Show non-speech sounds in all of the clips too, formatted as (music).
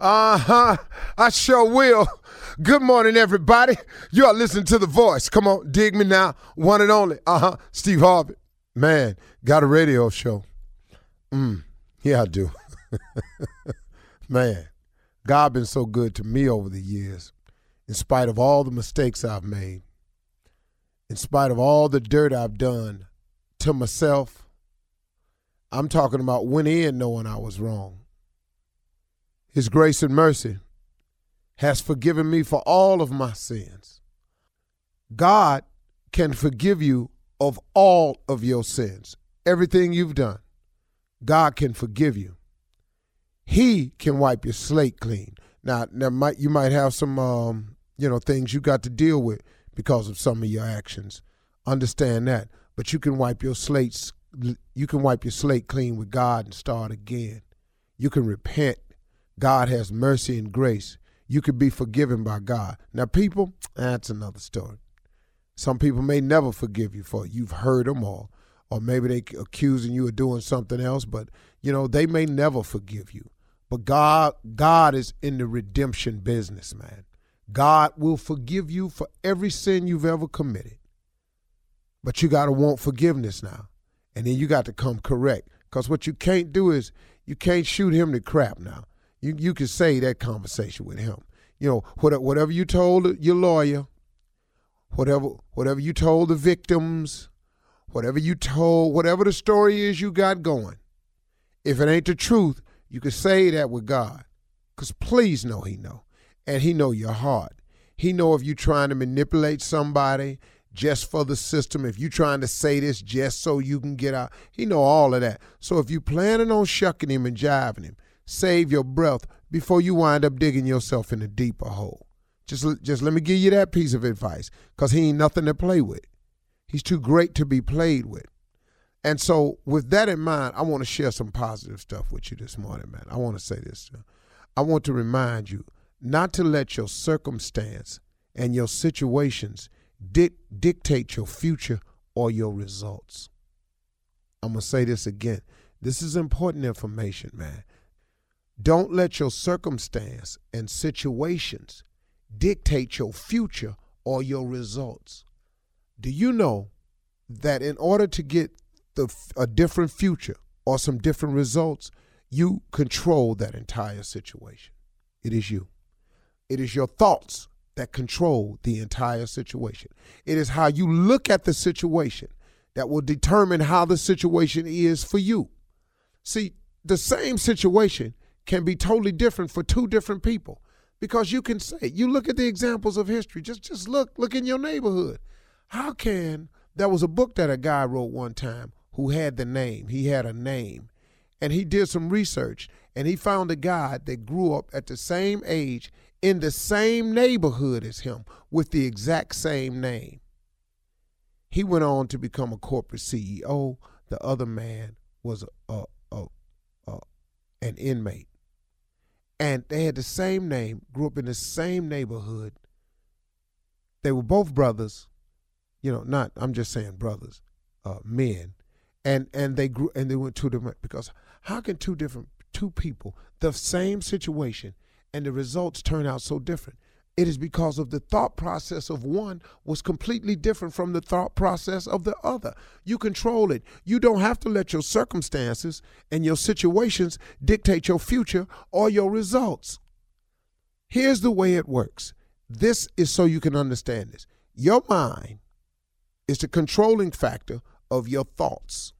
Uh huh. I sure will. Good morning, everybody. You are listening to The Voice. Come on, dig me now. One and only. Uh huh. Steve Harvey. Man, got a radio show. Mm. Yeah, I do. (laughs) Man, God been so good to me over the years, in spite of all the mistakes I've made, in spite of all the dirt I've done to myself. I'm talking about went in knowing I was wrong. His grace and mercy has forgiven me for all of my sins. God can forgive you of all of your sins, everything you've done. God can forgive you. He can wipe your slate clean. Now, now might you might have some um, you know things you got to deal with because of some of your actions. Understand that, but you can wipe your slates. You can wipe your slate clean with God and start again. You can repent. God has mercy and grace. You can be forgiven by God. Now, people, that's another story. Some people may never forgive you for it. You've heard them all or maybe they accusing you of doing something else, but you know, they may never forgive you. But God God is in the redemption business, man. God will forgive you for every sin you've ever committed. But you got to want forgiveness now. And then you got to come correct. Because what you can't do is you can't shoot him to crap now. You, you can say that conversation with him. You know, whatever you told your lawyer, whatever whatever you told the victims, whatever you told, whatever the story is you got going, if it ain't the truth, you can say that with God. Because please know he know. And he know your heart. He know if you trying to manipulate somebody just for the system, if you trying to say this just so you can get out, he know all of that. So if you planning on shucking him and jiving him, save your breath before you wind up digging yourself in a deeper hole. Just, just let me give you that piece of advice, because he ain't nothing to play with. He's too great to be played with. And so, with that in mind, I want to share some positive stuff with you this morning, man. I want to say this. Uh, I want to remind you not to let your circumstance and your situations di- dictate your future or your results. I'm going to say this again. This is important information, man. Don't let your circumstance and situations dictate your future or your results. Do you know that in order to get the, a different future or some different results, you control that entire situation? It is you. It is your thoughts that control the entire situation. It is how you look at the situation that will determine how the situation is for you. See, the same situation can be totally different for two different people because you can say you look at the examples of history just just look look in your neighborhood how can there was a book that a guy wrote one time who had the name. He had a name. And he did some research and he found a guy that grew up at the same age in the same neighborhood as him with the exact same name. He went on to become a corporate CEO. The other man was a, a, a, a an inmate. And they had the same name, grew up in the same neighborhood. They were both brothers, you know, not I'm just saying brothers, uh, men, and and they grew and they went two different because how can two different two people the same situation and the results turn out so different? It is because of the thought process of one was completely different from the thought process of the other. You control it. You don't have to let your circumstances and your situations dictate your future or your results. Here's the way it works. This is so you can understand this. Your mind is the controlling factor of your thoughts.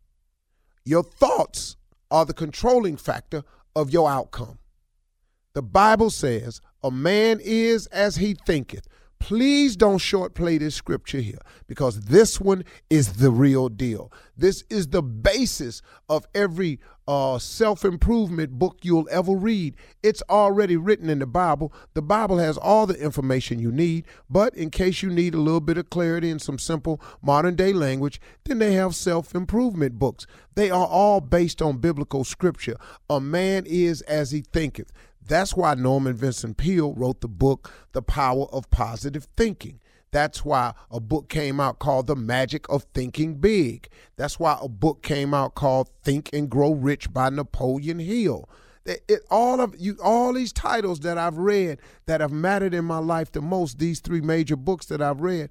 Your thoughts are the controlling factor of your outcome. The Bible says, A man is as he thinketh. Please don't shortplay this scripture here because this one is the real deal. This is the basis of every uh, self improvement book you'll ever read. It's already written in the Bible. The Bible has all the information you need, but in case you need a little bit of clarity in some simple modern day language, then they have self improvement books. They are all based on biblical scripture. A man is as he thinketh. That's why Norman Vincent Peale wrote the book, The Power of Positive Thinking. That's why a book came out called The Magic of Thinking Big. That's why a book came out called Think and Grow Rich by Napoleon Hill. It, it, all of you, all these titles that I've read that have mattered in my life the most, these three major books that I've read,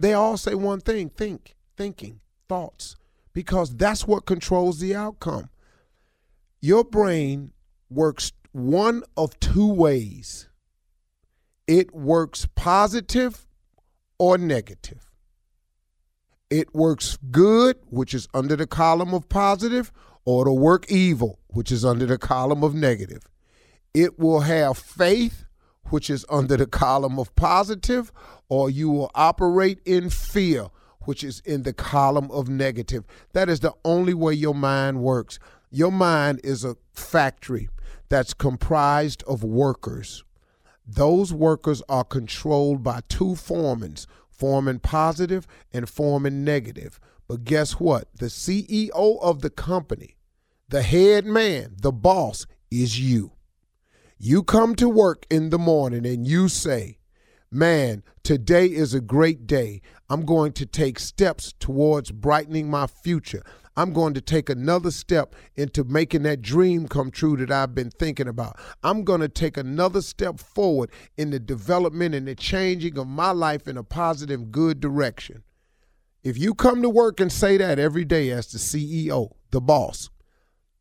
they all say one thing: think, thinking, thoughts, because that's what controls the outcome. Your brain works one of two ways. It works positive or negative. It works good, which is under the column of positive, or it'll work evil, which is under the column of negative. It will have faith, which is under the column of positive, or you will operate in fear, which is in the column of negative. That is the only way your mind works. Your mind is a factory that's comprised of workers. Those workers are controlled by two foremans, foreman positive and foreman negative. But guess what? The CEO of the company, the head man, the boss, is you. You come to work in the morning and you say, Man, today is a great day. I'm going to take steps towards brightening my future. I'm going to take another step into making that dream come true that I've been thinking about. I'm going to take another step forward in the development and the changing of my life in a positive, good direction. If you come to work and say that every day as the CEO, the boss,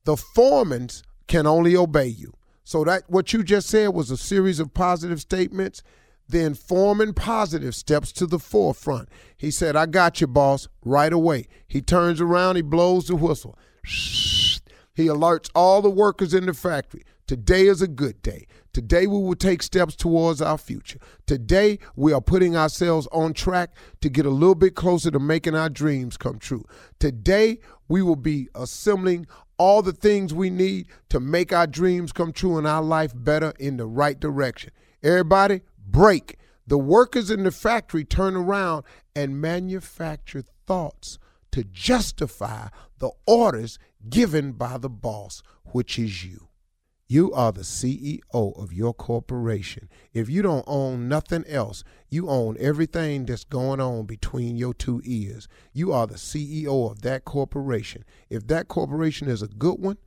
the foremen can only obey you. So that what you just said was a series of positive statements then forming Positive steps to the forefront. He said, I got you, boss, right away. He turns around, he blows the whistle. He alerts all the workers in the factory. Today is a good day. Today we will take steps towards our future. Today we are putting ourselves on track to get a little bit closer to making our dreams come true. Today we will be assembling all the things we need to make our dreams come true and our life better in the right direction. Everybody, break. The workers in the factory turn around and manufacture thoughts to justify the orders given by the boss, which is you. You are the CEO of your corporation. If you don't own nothing else, you own everything that's going on between your two ears. You are the CEO of that corporation. If that corporation is a good one,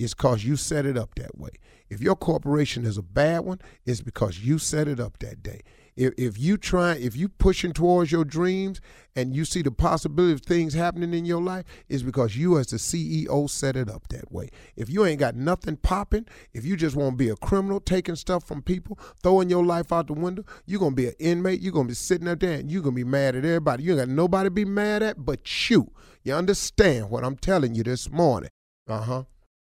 it's because you set it up that way. If your corporation is a bad one, it's because you set it up that day. If, if you try, if you pushing towards your dreams and you see the possibility of things happening in your life, it's because you as the CEO set it up that way. If you ain't got nothing popping, if you just want to be a criminal, taking stuff from people, throwing your life out the window, you're gonna be an inmate. You're gonna be sitting up there and you're gonna be mad at everybody. You ain't got nobody to be mad at but you. You understand what I'm telling you this morning? Uh huh.